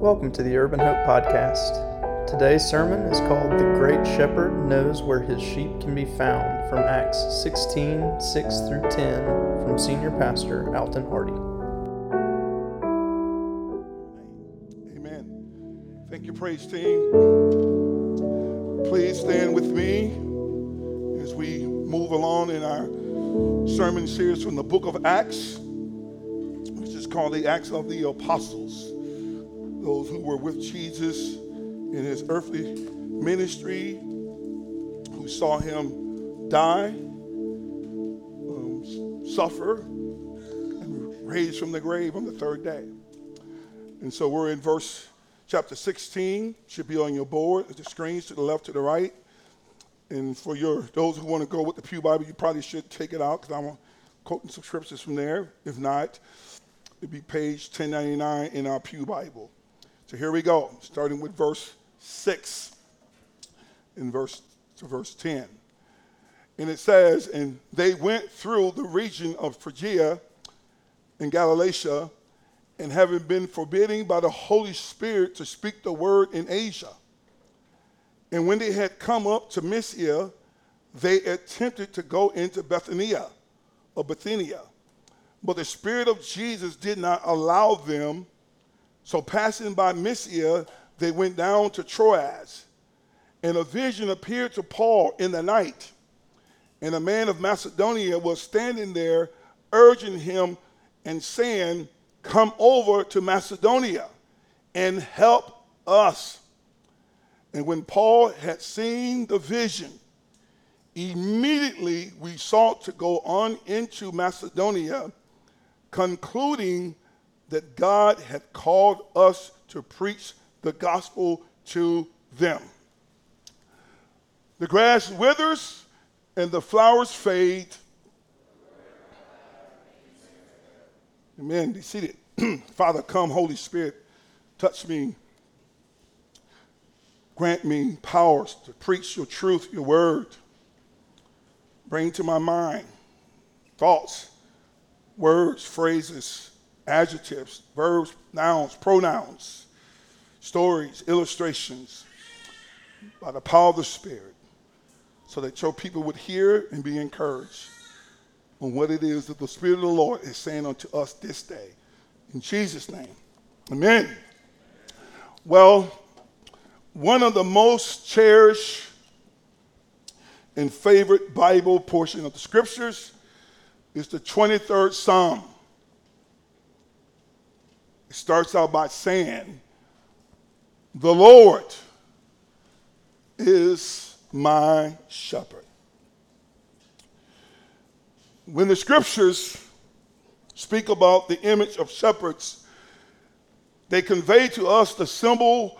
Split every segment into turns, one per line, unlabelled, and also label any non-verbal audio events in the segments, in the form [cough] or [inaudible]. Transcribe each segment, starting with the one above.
Welcome to the Urban Hope Podcast. Today's sermon is called The Great Shepherd Knows Where His Sheep Can Be Found from Acts 16 6 through 10 from Senior Pastor Alton Hardy.
Amen. Thank you, praise team. Please stand with me as we move along in our sermon series from the book of Acts, which is called the Acts of the Apostles those who were with Jesus in his earthly ministry, who saw him die, um, suffer, and raised from the grave on the third day. And so we're in verse chapter 16, should be on your board, the screens to the left, to the right. And for your those who want to go with the Pew Bible, you probably should take it out because I'm quoting some scriptures from there. If not, it'd be page 1099 in our Pew Bible. So here we go, starting with verse 6 in verse to verse 10. And it says, And they went through the region of Phrygia and Galatia, and having been forbidden by the Holy Spirit to speak the word in Asia. And when they had come up to Mysia, they attempted to go into Bethania or Bithynia. But the Spirit of Jesus did not allow them so passing by Mysia, they went down to Troas. And a vision appeared to Paul in the night. And a man of Macedonia was standing there, urging him and saying, Come over to Macedonia and help us. And when Paul had seen the vision, immediately we sought to go on into Macedonia, concluding that God had called us to preach the gospel to them. The grass withers and the flowers fade. Amen. Be seated. [clears throat] Father, come, Holy Spirit, touch me. Grant me powers to preach your truth, your word. Bring to my mind thoughts, words, phrases adjectives, verbs, nouns, pronouns, stories, illustrations by the power of the Spirit so that your people would hear and be encouraged on what it is that the Spirit of the Lord is saying unto us this day. In Jesus' name, amen. Well, one of the most cherished and favorite Bible portion of the scriptures is the 23rd Psalm. It starts out by saying, The Lord is my shepherd. When the scriptures speak about the image of shepherds, they convey to us the symbol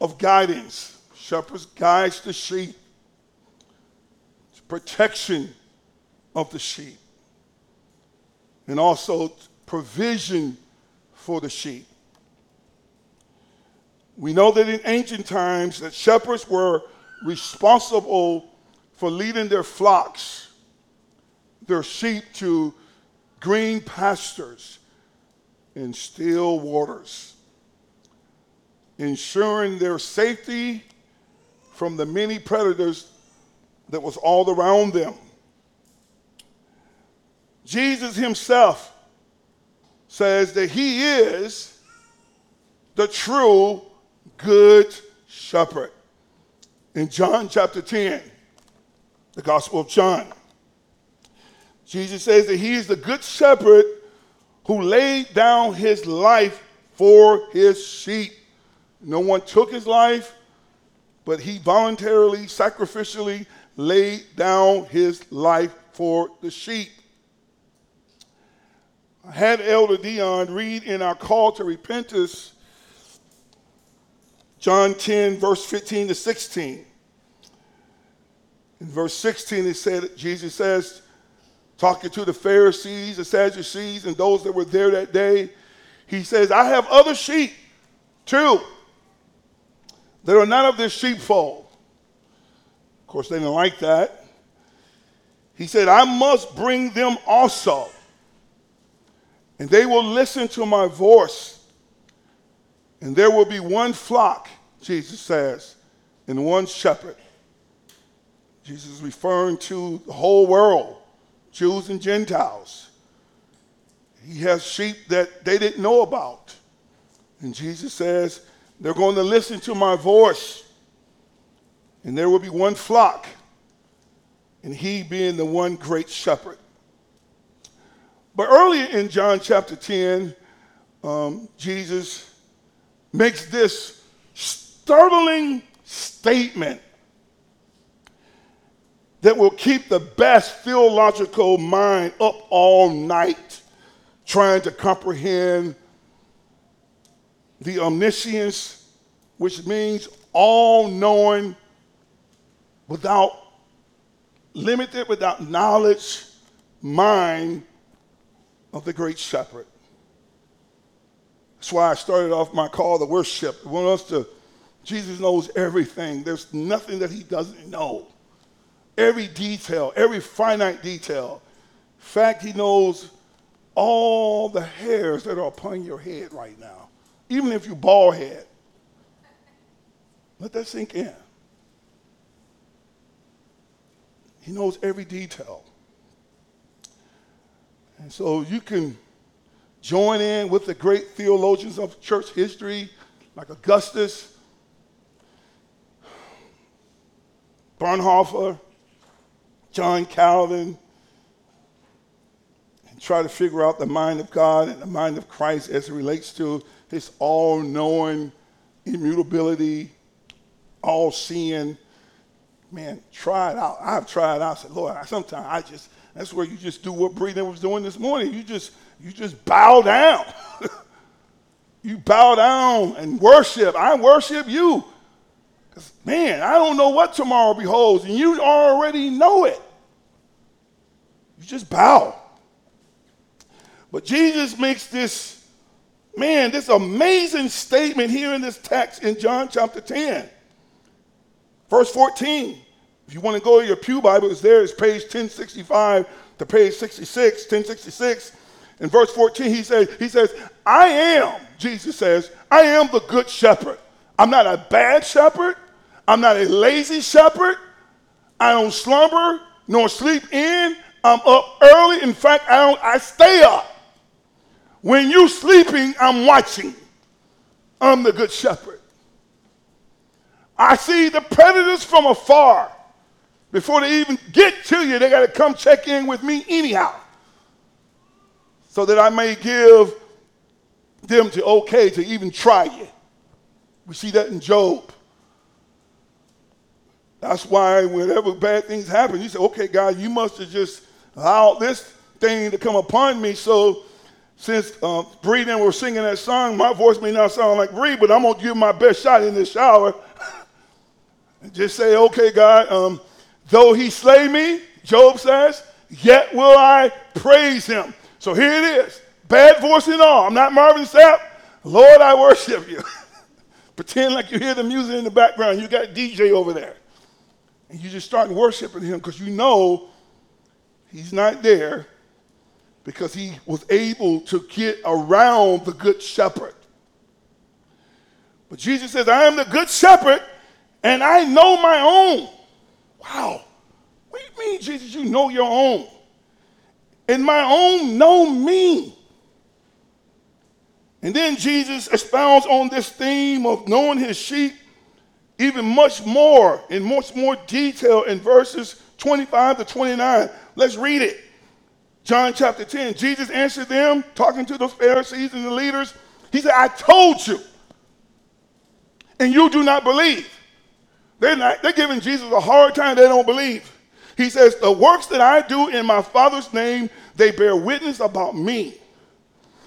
of guidance. Shepherds guides the sheep, protection of the sheep, and also provision for the sheep. We know that in ancient times that shepherds were responsible for leading their flocks, their sheep to green pastures and still waters, ensuring their safety from the many predators that was all around them. Jesus himself says that he is the true good shepherd. In John chapter 10, the Gospel of John, Jesus says that he is the good shepherd who laid down his life for his sheep. No one took his life, but he voluntarily, sacrificially laid down his life for the sheep. Had Elder Dion read in our call to repentance John 10, verse 15 to 16. In verse 16, it said, Jesus says, talking to the Pharisees, the Sadducees, and those that were there that day, he says, I have other sheep too that are not of this sheepfold. Of course, they didn't like that. He said, I must bring them also and they will listen to my voice. And there will be one flock, Jesus says, and one shepherd. Jesus is referring to the whole world, Jews and Gentiles. He has sheep that they didn't know about. And Jesus says, they're going to listen to my voice. And there will be one flock, and he being the one great shepherd. But earlier in John chapter 10, um, Jesus makes this startling statement that will keep the best theological mind up all night trying to comprehend the omniscience, which means all knowing without limited, without knowledge, mind of the great shepherd. That's why I started off my call to worship. I want us to, Jesus knows everything. There's nothing that he doesn't know. Every detail, every finite detail. In fact, he knows all the hairs that are upon your head right now, even if you're bald head. Let that sink in. He knows every detail. And so you can join in with the great theologians of church history like Augustus, Bonhoeffer, John Calvin, and try to figure out the mind of God and the mind of Christ as it relates to his all knowing immutability, all seeing. Man, try it out. I've tried out. I said, Lord, sometimes I just, that's where you just do what Breeden was doing this morning. You just you just bow down. [laughs] you bow down and worship. I worship you. Because, man, I don't know what tomorrow beholds, and you already know it. You just bow. But Jesus makes this, man, this amazing statement here in this text in John chapter 10, verse 14. If you want to go to your Pew Bible, it's there. It's page 1065 to page 66, 1066. In verse 14, he says, he says, I am, Jesus says, I am the good shepherd. I'm not a bad shepherd. I'm not a lazy shepherd. I don't slumber nor sleep in. I'm up early. In fact, I don't I stay up. When you sleeping, I'm watching. I'm the good shepherd. I see the predators from afar. Before they even get to you, they got to come check in with me anyhow so that I may give them to okay to even try you. We see that in Job. That's why whenever bad things happen, you say, okay, God, you must have just allowed this thing to come upon me. So since uh, Bree and were singing that song, my voice may not sound like Bree, but I'm going to give my best shot in this shower. [laughs] and just say, okay, God, um, though he slay me, Job says, yet will I praise him. So here it is. Bad voice and all. I'm not Marvin Sapp. Lord, I worship you. [laughs] Pretend like you hear the music in the background. You got DJ over there. And you just start worshiping him because you know he's not there because he was able to get around the good shepherd. But Jesus says, I am the good shepherd and I know my own. Wow. What do you mean, Jesus, you know your own? and my own know me. And then Jesus expounds on this theme of knowing his sheep even much more, in much more detail in verses 25 to 29. Let's read it. John chapter 10. Jesus answered them, talking to those Pharisees and the leaders. He said, I told you, and you do not believe. They're, not, they're giving Jesus a hard time. They don't believe. He says, The works that I do in my Father's name, they bear witness about me.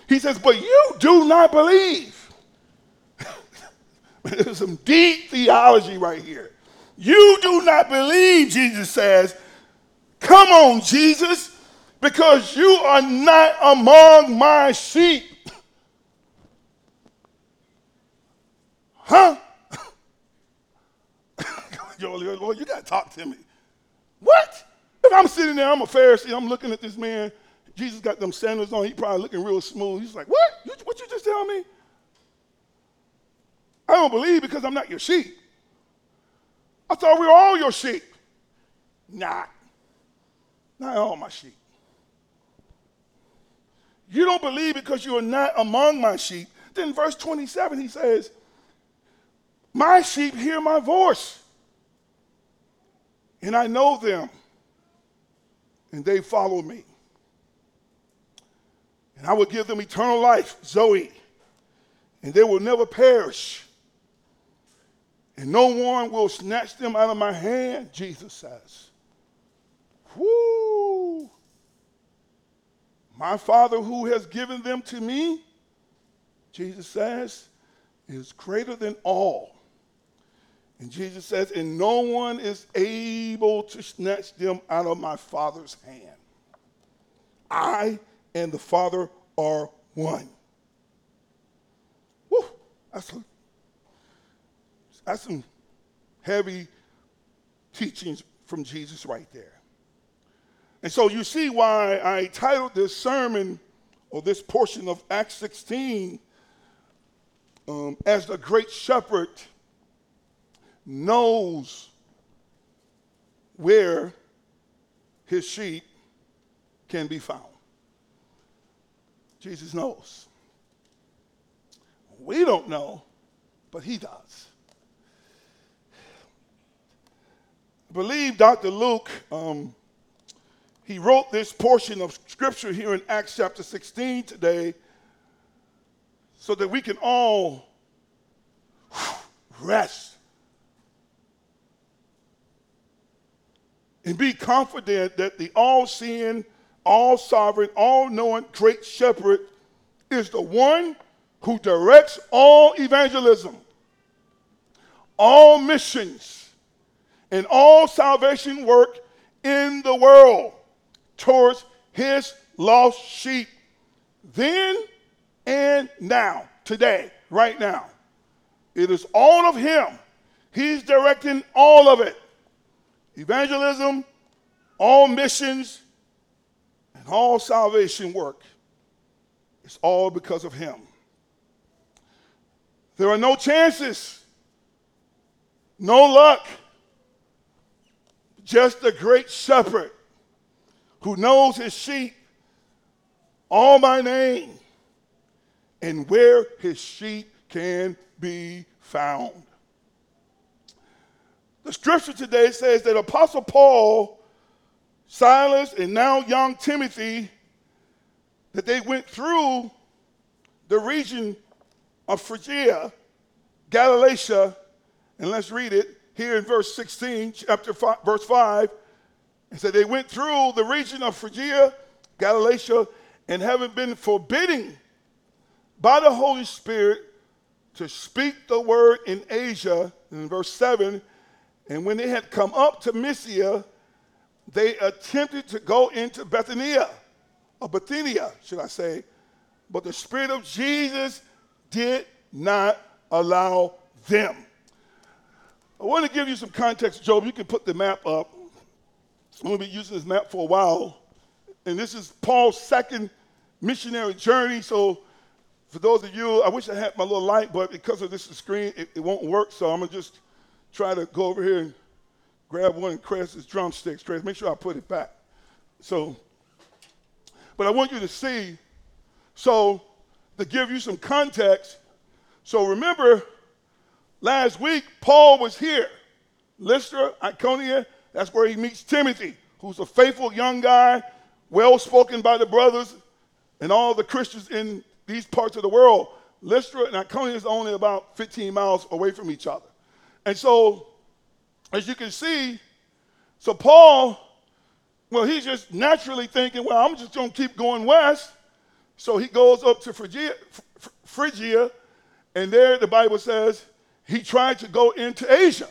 He says, But you do not believe. [laughs] There's some deep theology right here. You do not believe, Jesus says. Come on, Jesus, because you are not among my sheep. [laughs] Huh? Lord, you got to talk to me. What? If I'm sitting there, I'm a Pharisee, I'm looking at this man. Jesus got them sandals on. He probably looking real smooth. He's like, what? You, what you just tell me? I don't believe because I'm not your sheep. I thought we were all your sheep. Not. Not all my sheep. You don't believe because you are not among my sheep. Then, verse 27, he says, My sheep hear my voice, and I know them, and they follow me. And I will give them eternal life, Zoe, and they will never perish. And no one will snatch them out of my hand, Jesus says. Whoo! My Father who has given them to me, Jesus says, is greater than all. And Jesus says, and no one is able to snatch them out of my Father's hand. I and the Father are one. Woo! That's, a, that's some heavy teachings from Jesus right there. And so you see why I titled this sermon or this portion of Acts 16 um, as the great shepherd knows where his sheep can be found. Jesus knows. We don't know, but he does. I believe Dr. Luke um, he wrote this portion of scripture here in Acts chapter 16 today so that we can all rest and be confident that the all seeing, all sovereign, all knowing great shepherd is the one who directs all evangelism, all missions, and all salvation work in the world towards his lost sheep then and now, today, right now. It is all of him. He's directing all of it evangelism, all missions, and all salvation work. It's all because of him. There are no chances, no luck, just the great shepherd who knows his sheep all by name and where his sheep can be found. The scripture today says that Apostle Paul, Silas, and now young Timothy, that they went through the region of Phrygia, Galatia, and let's read it here in verse 16, chapter 5, verse 5. And so they went through the region of Phrygia, Galatia, and having been forbidden by the Holy Spirit to speak the word in Asia, in verse 7, and when they had come up to Mysia, they attempted to go into Bethania, or Bithynia, should I say, but the Spirit of Jesus did not allow them. I want to give you some context, Job. You can put the map up. I'm going to be using this map for a while. And this is Paul's second missionary journey. So, for those of you, I wish I had my little light, but because of this screen, it, it won't work. So, I'm going to just try to go over here and grab one of Chris' drumsticks. Chris, make sure I put it back. So, but I want you to see. So, to give you some context, so remember last week, Paul was here. Lystra, Iconia, that's where he meets Timothy, who's a faithful young guy, well spoken by the brothers and all the Christians in these parts of the world. Lystra and Iconia is only about 15 miles away from each other. And so, as you can see, so Paul, well, he's just naturally thinking, well, I'm just going to keep going west. So he goes up to Phrygia, Phrygia, and there the Bible says he tried to go into Asia.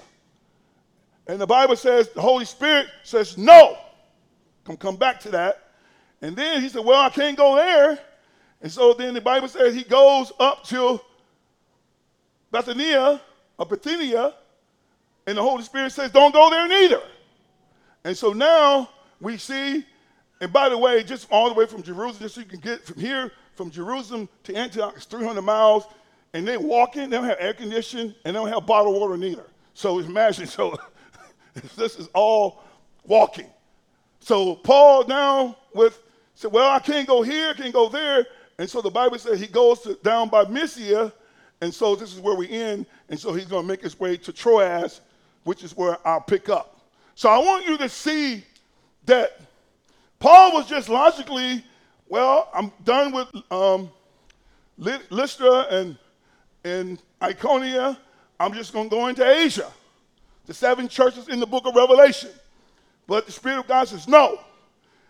And the Bible says the Holy Spirit says no. Come come back to that. And then he said, Well, I can't go there. And so then the Bible says he goes up to Bethania or Bithynia, and the Holy Spirit says, Don't go there neither. And so now we see, and by the way, just all the way from Jerusalem, just so you can get from here, from Jerusalem to Antioch, is 300 miles. and they walking, they don't have air conditioning, and they don't have bottled water neither. So [laughs] imagine, so [laughs] this is all walking. So Paul now with said, well, I can't go here, can't go there. And so the Bible says he goes to, down by Mysia, and so this is where we end. And so he's going to make his way to Troas, which is where I'll pick up. So I want you to see that Paul was just logically, well, I'm done with um, Lystra and, and Iconium. I'm just going to go into Asia, the seven churches in the book of Revelation. But the Spirit of God says no.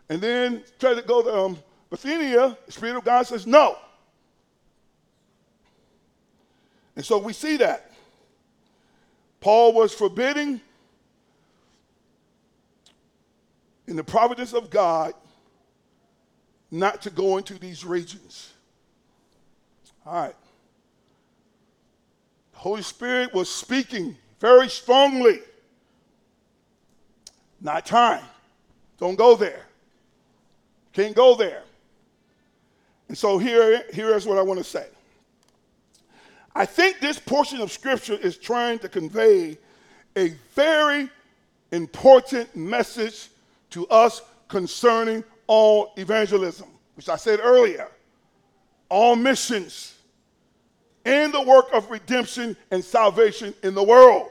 And then try to go to um, Bithynia, the Spirit of God says no. And so we see that. Paul was forbidding in the providence of God not to go into these regions. All right. The Holy Spirit was speaking very strongly. Not time. Don't go there. Can't go there. And so here, here is what I want to say. I think this portion of Scripture is trying to convey a very important message to us concerning all evangelism, which I said earlier, all missions, and the work of redemption and salvation in the world.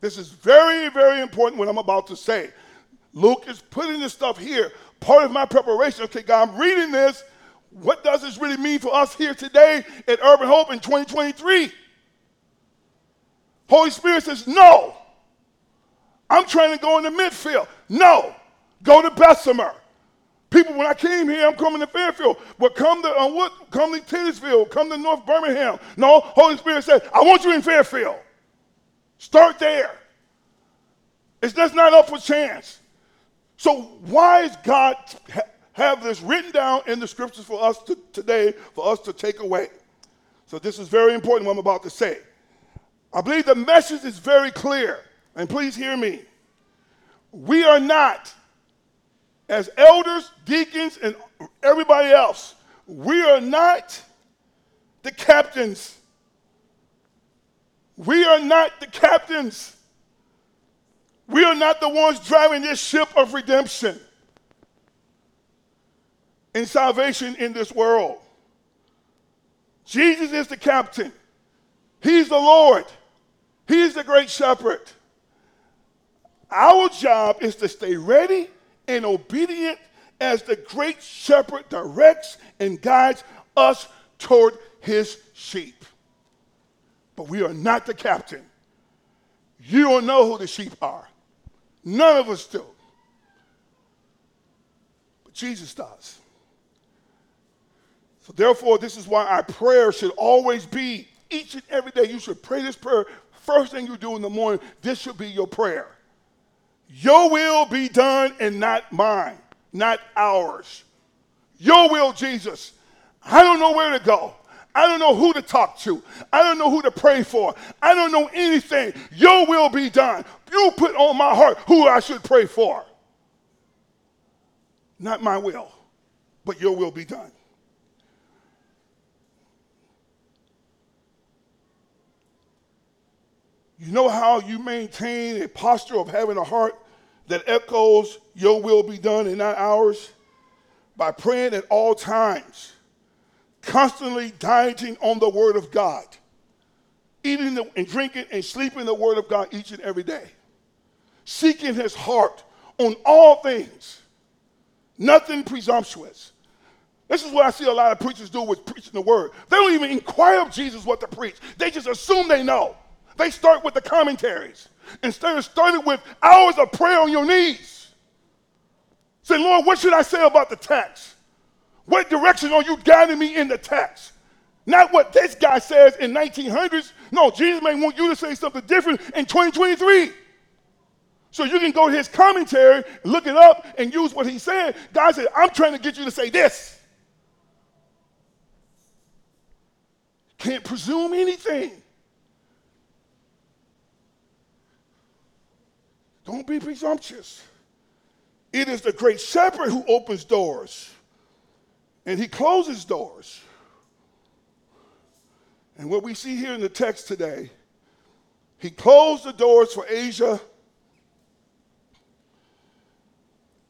This is very, very important what I'm about to say. Luke is putting this stuff here. Part of my preparation, okay, God, I'm reading this. What does this really mean for us here today at Urban Hope in 2023? Holy Spirit says, no. I'm trying to go in the Midfield. No. Go to Bessemer. People, when I came here, I'm coming to Fairfield. But come to uh, what? Come to Titusville. Come to North Birmingham. No, Holy Spirit said, I want you in Fairfield. Start there. It's just not up for chance. So why is God have this written down in the scriptures for us to, today for us to take away? So this is very important what I'm about to say. I believe the message is very clear, and please hear me. We are not, as elders, deacons, and everybody else, we are not the captains. We are not the captains. We are not the ones driving this ship of redemption and salvation in this world. Jesus is the captain. He's the Lord. He's the great shepherd. Our job is to stay ready and obedient as the great shepherd directs and guides us toward his sheep. But we are not the captain. You don't know who the sheep are. None of us do. But Jesus does. So, therefore, this is why our prayer should always be each and every day. You should pray this prayer. First thing you do in the morning, this should be your prayer. Your will be done and not mine, not ours. Your will, Jesus. I don't know where to go. I don't know who to talk to. I don't know who to pray for. I don't know anything. Your will be done. You put on my heart who I should pray for. Not my will, but your will be done. You know how you maintain a posture of having a heart that echoes, Your will be done and not ours? By praying at all times constantly dieting on the Word of God, eating the, and drinking and sleeping the Word of God each and every day, seeking His heart on all things, nothing presumptuous. This is what I see a lot of preachers do with preaching the Word. They don't even inquire of Jesus what to preach, they just assume they know. They start with the commentaries instead of starting with hours of prayer on your knees. Say, Lord, what should I say about the text? What direction are you guiding me in the text? Not what this guy says in 1900s. No, Jesus may want you to say something different in 2023. So you can go to his commentary, look it up, and use what he said. God said, I'm trying to get you to say this. Can't presume anything. Don't be presumptuous. It is the great shepherd who opens doors and he closes doors. And what we see here in the text today, he closed the doors for Asia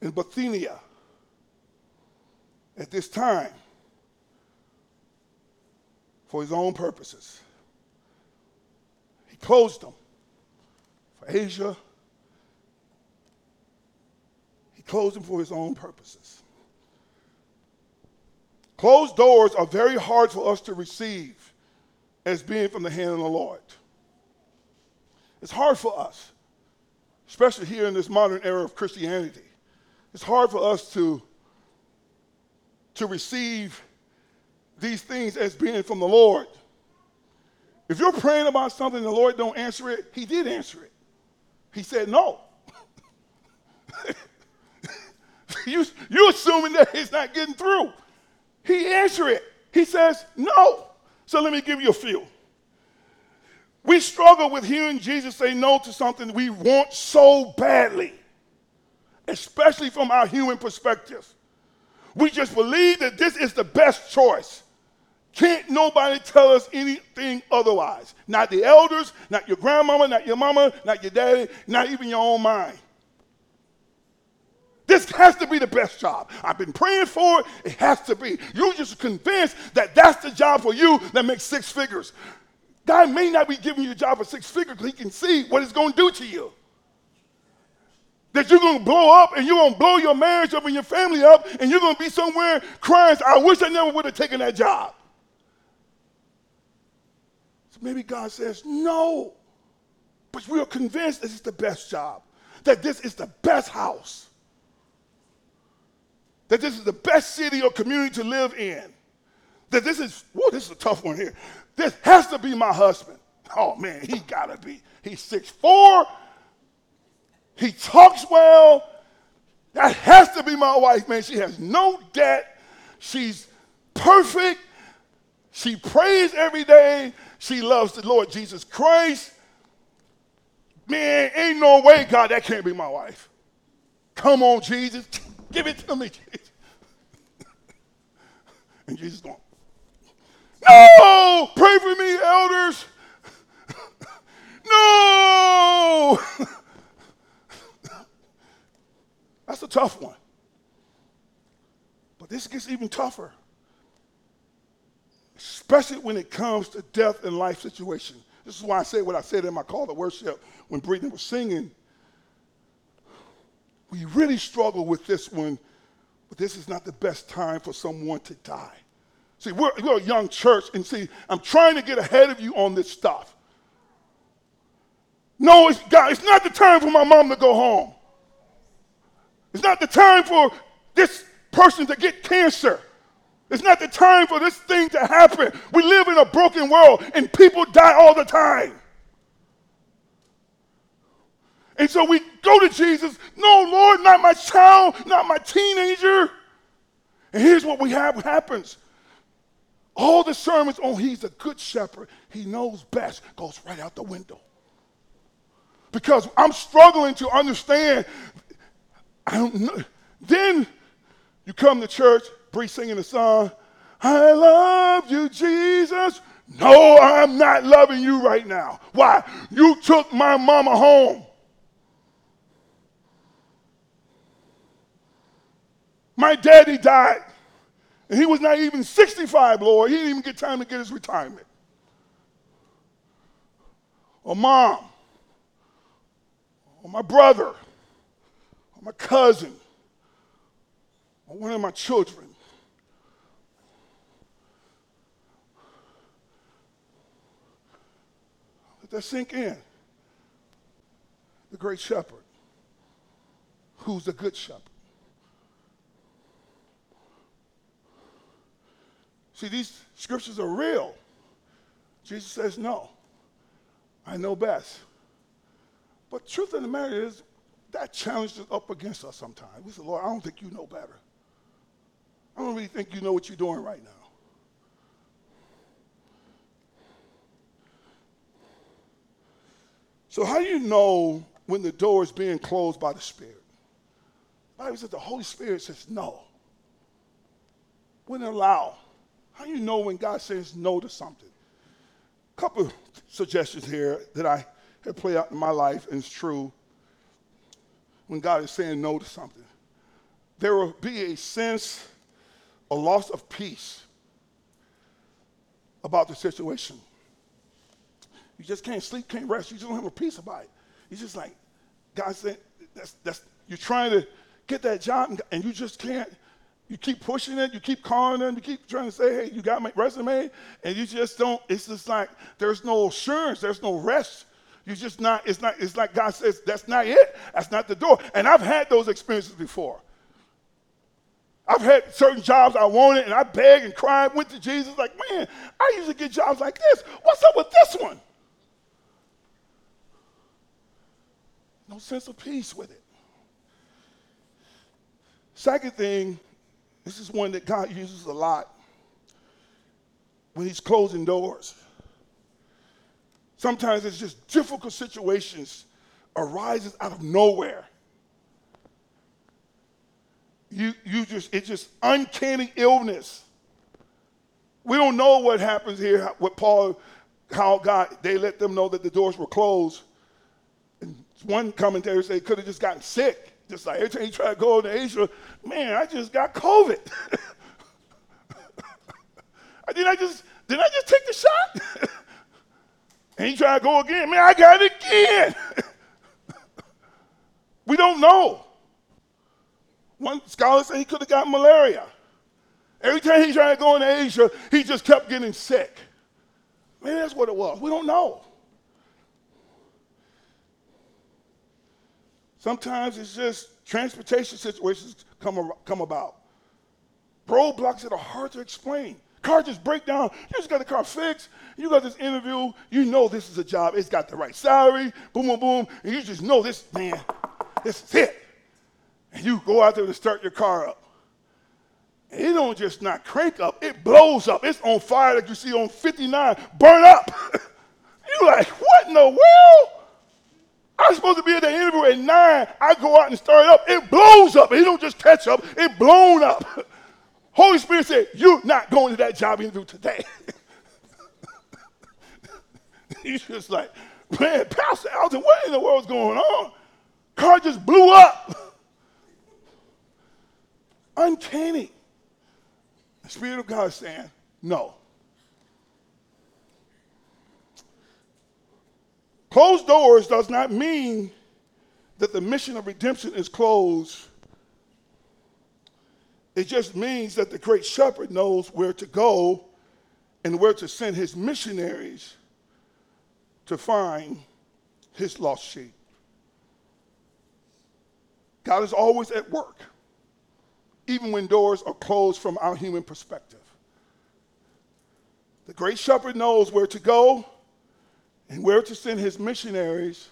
and Bithynia at this time for his own purposes. He closed them for Asia. He closed them for his own purposes. Closed doors are very hard for us to receive as being from the hand of the Lord. It's hard for us, especially here in this modern era of Christianity. It's hard for us to, to receive these things as being from the Lord. If you're praying about something and the Lord don't answer it, he did answer it. He said no. [laughs] [laughs] you, you assuming that he's not getting through. He answered it. He says no. So let me give you a few. We struggle with hearing Jesus say no to something we want so badly, especially from our human perspective. We just believe that this is the best choice. Can't nobody tell us anything otherwise. Not the elders, not your grandmama, not your mama, not your daddy, not even your own mind. This has to be the best job. I've been praying for it. It has to be. You're just convinced that that's the job for you that makes six figures. God may not be giving you a job for six figures because he can see what it's going to do to you. That you're going to blow up and you're going to blow your marriage up and your family up and you're going to be somewhere crying, I wish I never would have taken that job. So maybe God says, no. But we are convinced this is the best job, that this is the best house, that this is the best city or community to live in, that this is, whoa, this is a tough one here. This has to be my husband. Oh man, he gotta be. He's six four. He talks well. That has to be my wife, man. She has no debt. She's perfect. She prays every day. She loves the Lord Jesus Christ. Man, ain't no way, God, that can't be my wife. Come on, Jesus. Give it to me, and Jesus going, No! Pray for me, elders. no! That's a tough one. But this gets even tougher especially when it comes to death and life situation. This is why I said what I said in my call to worship when Brittany was singing. We really struggle with this one, but this is not the best time for someone to die. See, we're, we're a young church, and see, I'm trying to get ahead of you on this stuff. No, it's, God, it's not the time for my mom to go home. It's not the time for this person to get cancer. It's not the time for this thing to happen. We live in a broken world and people die all the time. And so we go to Jesus, no, Lord, not my child, not my teenager. And here's what we have happens. All the sermons on he's a good shepherd, he knows best, goes right out the window. Because I'm struggling to understand. I don't know. Then you come to church, Bree singing the song, I love you, Jesus. No, I'm not loving you right now. Why? You took my mama home. My daddy died, and he was not even 65, Lord. He didn't even get time to get his retirement. Or mom, or my brother, or my cousin, or one of my children. Let that sink in. The great shepherd, who's the good shepherd. See, these scriptures are real. Jesus says, No, I know best. But truth of the matter is, that challenge is up against us sometimes. We say, Lord, I don't think you know better. I don't really think you know what you're doing right now. So, how do you know when the door is being closed by the Spirit? The Bible says the Holy Spirit says no. Wouldn't allow. How do you know when God says no to something? A couple suggestions here that I have played out in my life and it's true when God is saying no to something. There will be a sense, a loss of peace about the situation. You just can't sleep, can't rest. You just don't have a peace about it. You're just like, God said, that's, that's, you're trying to get that job and you just can't. You keep pushing it, you keep calling them, you keep trying to say, hey, you got my resume, and you just don't, it's just like there's no assurance, there's no rest. You just not, it's not, it's like God says, that's not it, that's not the door. And I've had those experiences before. I've had certain jobs I wanted, and I begged and cried, went to Jesus, like, man, I usually get jobs like this. What's up with this one? No sense of peace with it. Second thing, this is one that God uses a lot when He's closing doors. Sometimes it's just difficult situations arises out of nowhere. You, you just, it's just uncanny illness. We don't know what happens here with Paul, how God, they let them know that the doors were closed. And one commentator said he could have just gotten sick. Just like every time he tried to go to Asia, man, I just got COVID. [laughs] did I just did I just take the shot? and he tried to go again. Man, I got it again. [laughs] we don't know. One scholar said he could have got malaria. Every time he tried to go into Asia, he just kept getting sick. Maybe that's what it was. We don't know. Sometimes it's just transportation situations come, come about. Roadblocks that are hard to explain. Car just break down. You just got the car fixed. You got this interview. You know this is a job. It's got the right salary. Boom, boom, boom. And you just know this, man, this is it. And you go out there to start your car up. And it don't just not crank up, it blows up. It's on fire like you see on 59, burn up. [laughs] You're like, what in the world? I'm supposed to be at the interview at nine. I go out and start it up. It blows up. It don't just catch up. It blown up. Holy Spirit said, you're not going to that job interview today. [laughs] He's just like, man, Pastor Alton, what in the world's going on? Car just blew up. Uncanny. The Spirit of God saying, no. Closed doors does not mean that the mission of redemption is closed. It just means that the great shepherd knows where to go and where to send his missionaries to find his lost sheep. God is always at work, even when doors are closed from our human perspective. The great shepherd knows where to go and where to send his missionaries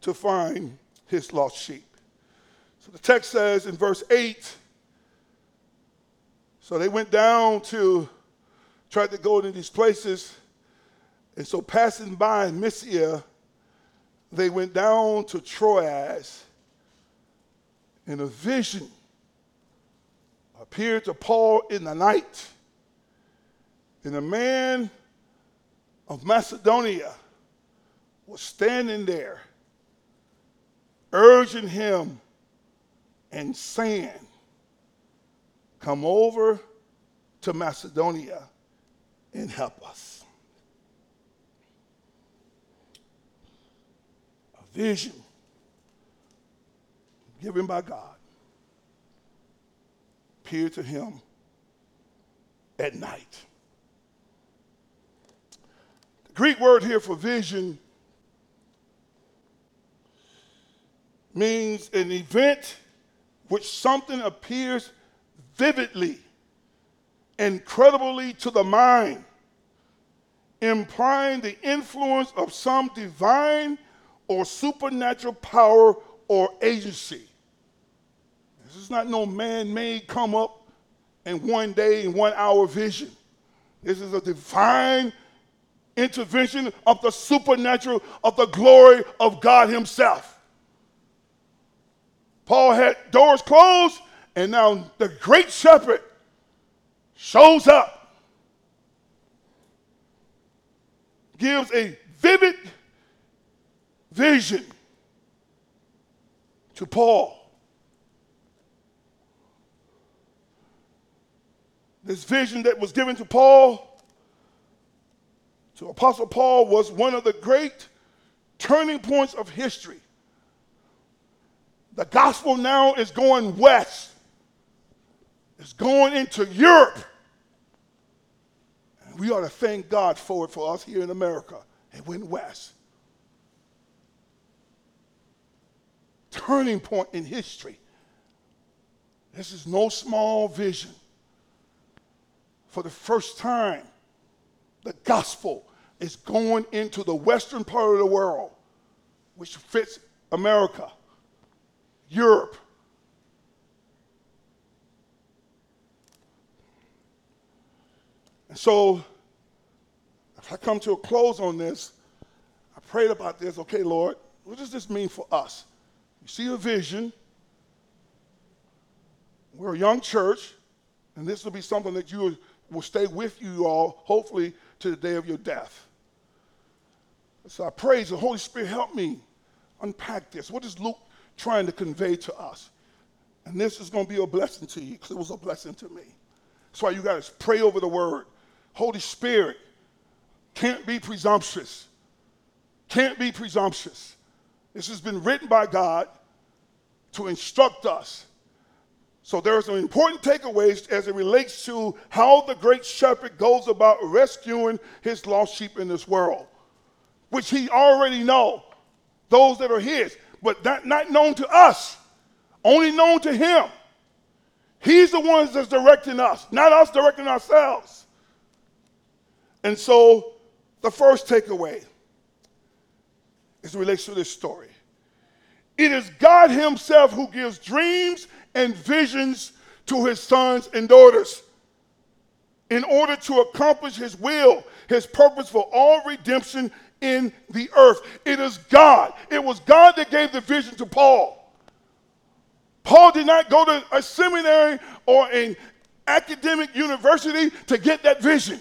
to find his lost sheep. So the text says in verse 8 so they went down to try to go to these places. And so passing by Mysia, they went down to Troas, and a vision appeared to Paul in the night. And a man of Macedonia was standing there, urging him and saying, Come over to Macedonia and help us. A vision given by God appeared to him at night. Greek word here for vision means an event which something appears vividly, incredibly to the mind, implying the influence of some divine or supernatural power or agency. This is not no man made come up in one day in one hour vision. This is a divine intervention of the supernatural, of the glory of God Himself. Paul had doors closed, and now the great shepherd shows up. gives a vivid vision to Paul. This vision that was given to Paul, Apostle Paul, was one of the great turning points of history. The gospel now is going west, it's going into Europe. And we ought to thank God for it for us here in America. It went west. Turning point in history. This is no small vision. For the first time, the gospel is going into the western part of the world, which fits America, Europe. And so, if I come to a close on this, I prayed about this. Okay, Lord, what does this mean for us? You see a vision. We're a young church, and this will be something that you will stay with you all, hopefully, to the day of your death. So I praise the Holy Spirit, help me unpack this. What is Luke trying to convey to us? And this is going to be a blessing to you because it was a blessing to me. That's why you got to pray over the word. Holy Spirit can't be presumptuous. Can't be presumptuous. This has been written by God to instruct us. So there are some important takeaways as it relates to how the great shepherd goes about rescuing his lost sheep in this world which he already know, those that are his, but that not known to us, only known to him. He's the one that's directing us, not us directing ourselves. And so the first takeaway is in relation to this story. It is God Himself who gives dreams and visions to His sons and daughters in order to accomplish His will, His purpose for all redemption in the earth. It is God. It was God that gave the vision to Paul. Paul did not go to a seminary or an academic university to get that vision.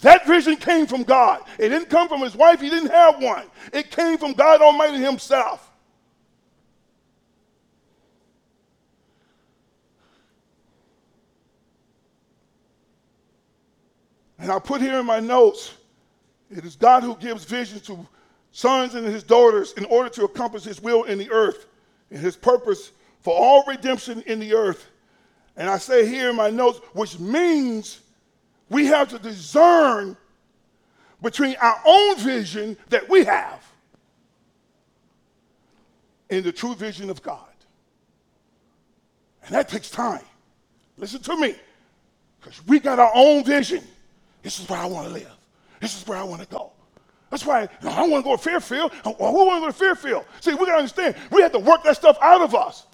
That vision came from God. It didn't come from his wife, he didn't have one. It came from God Almighty Himself. And I put here in my notes it is God who gives visions to sons and his daughters in order to accomplish his will in the earth and his purpose for all redemption in the earth. And I say here in my notes, which means we have to discern between our own vision that we have and the true vision of God. And that takes time. Listen to me, because we got our own vision. This is where I want to live. This is where I want to go. That's why I don't want to go to Fairfield. Who want to go to Fairfield? See, we got to understand, we have to work that stuff out of us.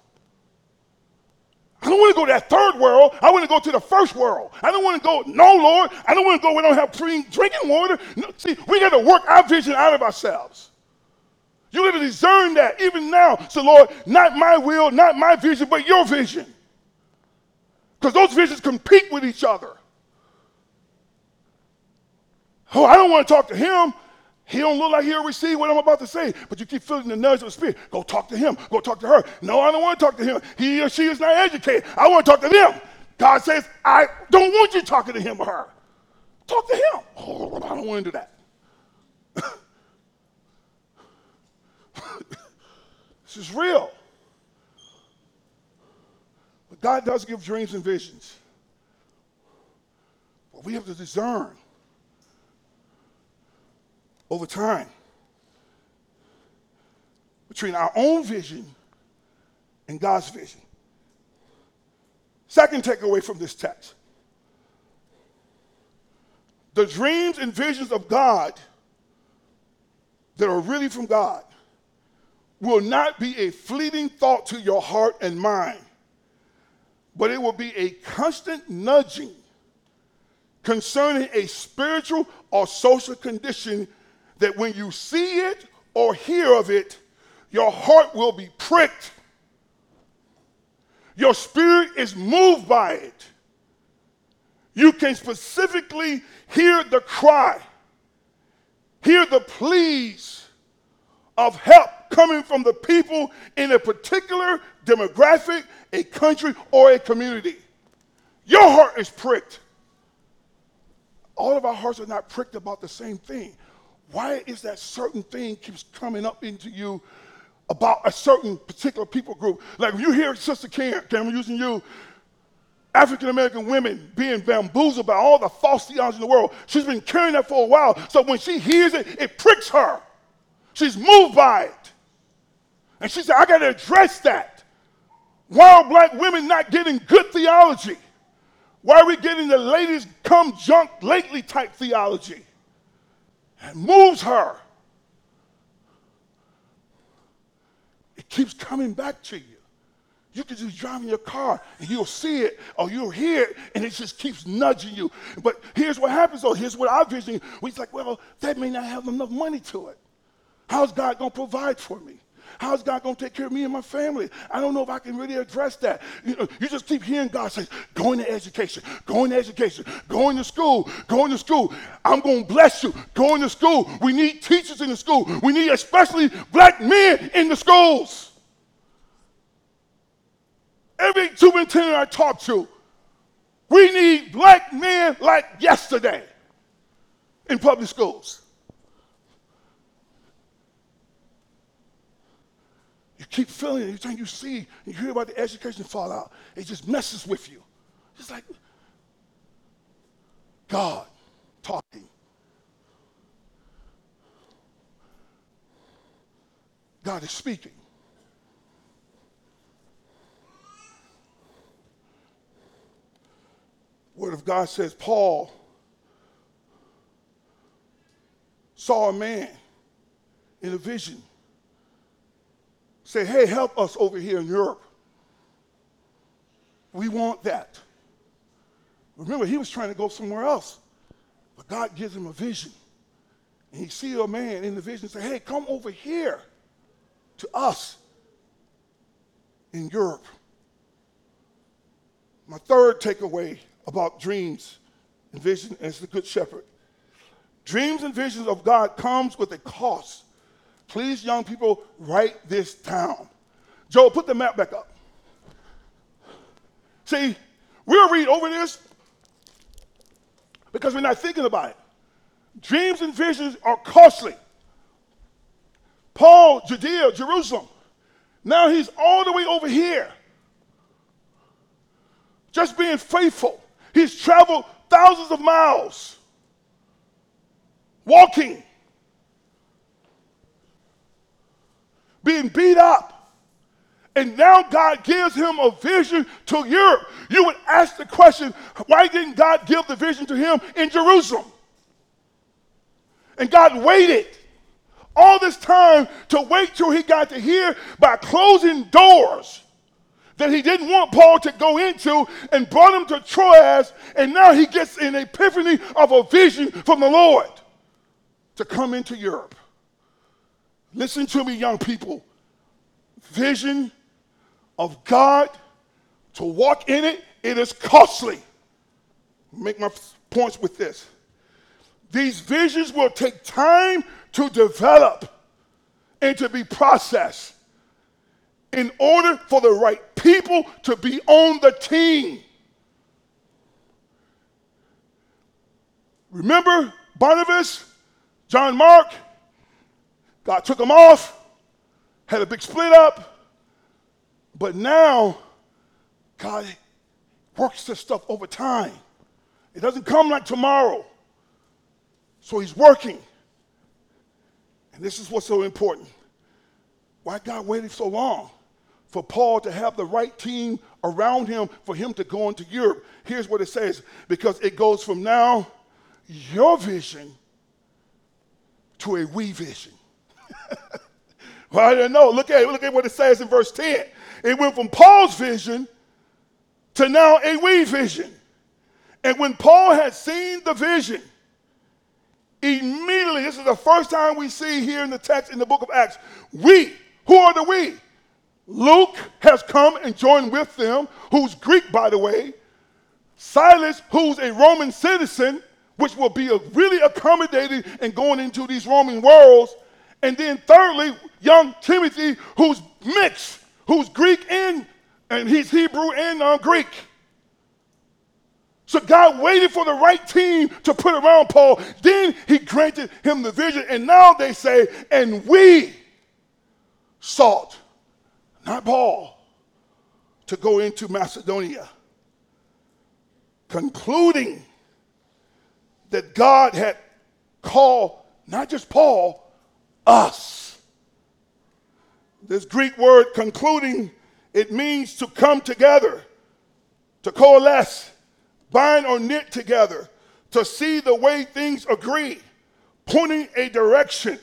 I don't want to go to that third world. I want to go to the first world. I don't want to go, no, Lord. I don't want to go where don't have clean drinking water. No, see, we got to work our vision out of ourselves. You got to discern that even now. So, Lord, not my will, not my vision, but your vision. Because those visions compete with each other. Oh, I don't want to talk to him. He don't look like he'll receive what I'm about to say. But you keep feeling the nudge of the spirit. Go talk to him. Go talk to her. No, I don't want to talk to him. He or she is not educated. I want to talk to them. God says, I don't want you talking to him or her. Talk to him. Oh, I don't want to do that. [laughs] this is real. But God does give dreams and visions. But we have to discern over time between our own vision and God's vision. Second takeaway from this text the dreams and visions of God that are really from God will not be a fleeting thought to your heart and mind, but it will be a constant nudging concerning a spiritual or social condition that when you see it or hear of it, your heart will be pricked. Your spirit is moved by it. You can specifically hear the cry hear the pleas of help coming from the people in a particular demographic, a country, or a community. Your heart is pricked. All of our hearts are not pricked about the same thing. Why is that certain thing keeps coming up into you about a certain particular people group? Like when you hear Sister Karen, Cameron using you, African American women being bamboozled by all the false theology in the world. She's been carrying that for a while. So when she hears it, it pricks her. She's moved by it. And she said, I got to address that. Why are black women not getting good theology? Why are we getting the ladies come junk lately type theology? It moves her. It keeps coming back to you. You can just drive in your car and you'll see it or you'll hear it and it just keeps nudging you. But here's what happens though. Here's what I vision. We're like, well, that may not have enough money to it. How's God going to provide for me? How's God going to take care of me and my family? I don't know if I can really address that. You, know, you just keep hearing God say, go into education, go into education, go into school, go into school. I'm going to bless you. Go into school. We need teachers in the school. We need especially black men in the schools. Every superintendent I talk to, we need black men like yesterday in public schools. Keep feeling it. Every time you see, you hear about the education fallout, it just messes with you. It's like God talking. God is speaking. Word of God says Paul saw a man in a vision say, hey, help us over here in Europe. We want that. Remember, he was trying to go somewhere else, but God gives him a vision. And he sees a man in the vision say, hey, come over here to us in Europe. My third takeaway about dreams and vision as the good shepherd. Dreams and visions of God comes with a cost. Please, young people, write this down. Joe, put the map back up. See, we'll read over this because we're not thinking about it. Dreams and visions are costly. Paul, Judea, Jerusalem. Now he's all the way over here. Just being faithful. He's traveled thousands of miles walking being beat up. And now God gives him a vision to Europe. You would ask the question why didn't God give the vision to him in Jerusalem? And God waited all this time to wait till he got to here by closing doors that he didn't want Paul to go into and brought him to Troas. And now he gets an epiphany of a vision from the Lord to come into Europe. Listen to me, young people. Vision of God, to walk in it, it is costly. Make my points with this. These visions will take time to develop and to be processed in order for the right people to be on the team. Remember Barnabas, John Mark, God took them off, had a big split up, but now God works this stuff over time. It doesn't come like tomorrow. So he's working. And this is what's so important. Why God waited so long for Paul to have the right team around him for him to go into Europe? Here's what it says because it goes from now, your vision, to a we vision. [laughs] well, I didn't know. Look at, look at what it says in verse 10. It went from Paul's vision to now a we vision. And when Paul had seen the vision, immediately, this is the first time we see here in the text in the book of Acts, we, who are the we? Luke has come and joined with them, who's Greek, by the way. Silas, who's a Roman citizen, which will be really accommodating and going into these Roman worlds. And then thirdly, young Timothy, who's mixed, who's Greek and, and he's Hebrew and uh, Greek. So God waited for the right team to put around Paul. Then he granted him the vision. And now they say, and we sought, not Paul, to go into Macedonia, concluding that God had called not just Paul, us. This Greek word concluding, it means to come together, to coalesce bind or knit together to see the way things agree, pointing a direction.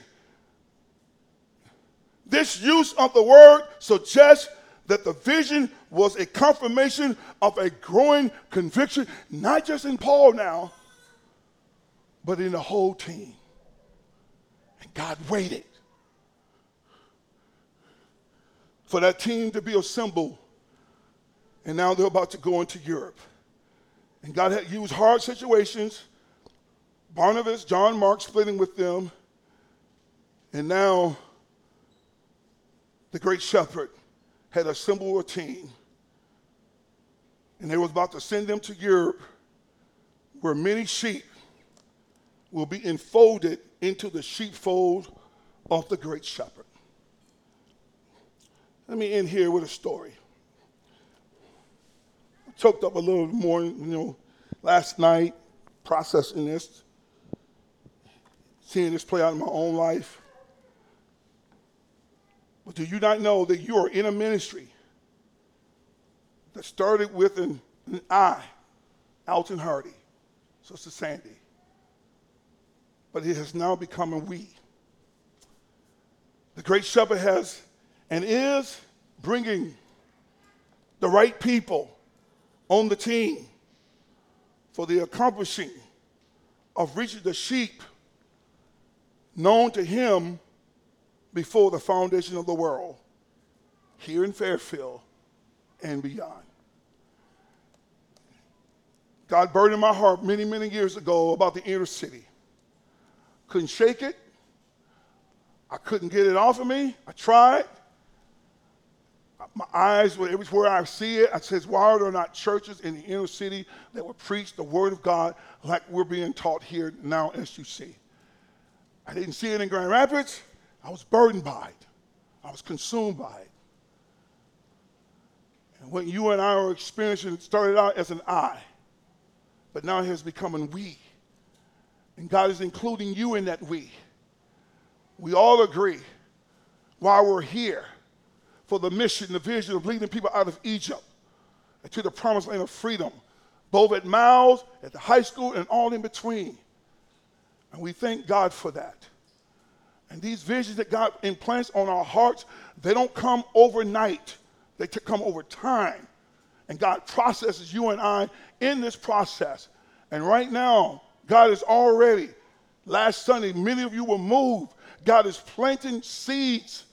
This use of the word suggests that the vision was a confirmation of a growing conviction, not just in Paul now, but in the whole team. God waited for that team to be assembled, and now they're about to go into Europe. And God had used hard situations. Barnabas, John Mark splitting with them. And now the great shepherd had assembled a team. And they was about to send them to Europe where many sheep will be enfolded into the sheepfold of the great shepherd. Let me end here with a story choked up a little more, you know, last night, processing this, seeing this play out in my own life. But do you not know that you are in a ministry that started with an, an I, Alton Hardy, Sister Sandy, but it has now become a we. The Great Shepherd has and is bringing the right people on the team for the accomplishing of reaching the sheep known to him before the foundation of the world here in Fairfield and beyond. God burdened my heart many, many years ago about the inner city. Couldn't shake it. I couldn't get it off of me. I tried my eyes were everywhere I see it. I says, why are there not churches in the inner city that would preach the word of God like we're being taught here now as you see? I didn't see it in Grand Rapids. I was burdened by it. I was consumed by it. And what you and I are experiencing started out as an I, but now it has become a we. And God is including you in that we. We all agree while we're here for the mission, the vision of leading people out of Egypt to the promised land of freedom, both at Miles, at the high school, and all in between. And we thank God for that. And these visions that God implants on our hearts, they don't come overnight. They come over time. And God processes you and I in this process. And right now, God is already, last Sunday, many of you were moved. God is planting seeds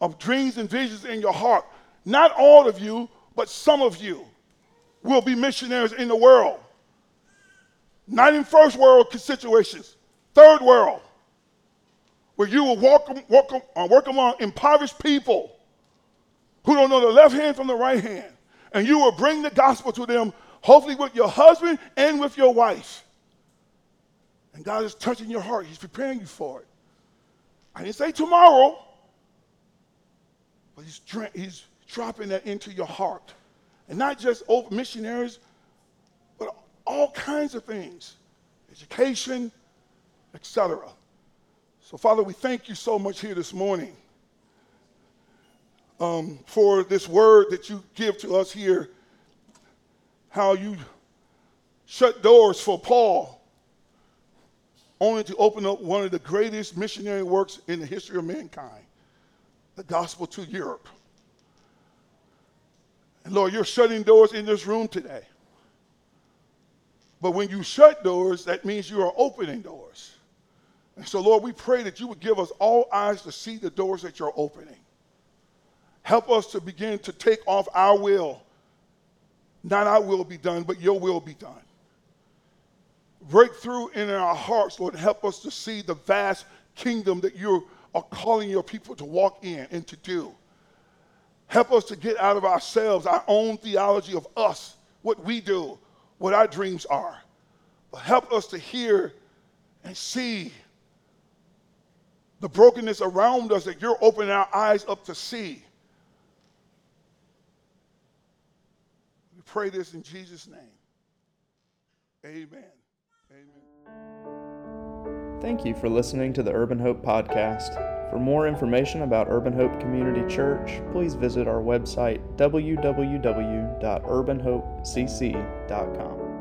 of dreams and visions in your heart. Not all of you, but some of you will be missionaries in the world. Not in first world situations, third world, where you will walk, walk, uh, work among impoverished people who don't know the left hand from the right hand. And you will bring the gospel to them, hopefully with your husband and with your wife. And God is touching your heart. He's preparing you for it. I didn't say tomorrow. But he's, he's dropping that into your heart. And not just over missionaries, but all kinds of things education, etc. So, Father, we thank you so much here this morning um, for this word that you give to us here, how you shut doors for Paul, only to open up one of the greatest missionary works in the history of mankind the gospel to Europe. And Lord, you're shutting doors in this room today. But when you shut doors, that means you are opening doors. And so, Lord, we pray that you would give us all eyes to see the doors that you're opening. Help us to begin to take off our will. Not our will be done, but your will be done. Break through in our hearts, Lord. Help us to see the vast kingdom that you are calling your people to walk in and to do. Help us to get out of ourselves, our own theology of us, what we do, what our dreams are. But help us to hear and see the brokenness around us that you're opening our eyes up to see. We pray this in Jesus' name. Amen. Amen.
Thank you for listening to the Urban Hope Podcast. For more information about Urban Hope Community Church, please visit our website www.urbanhopecc.com.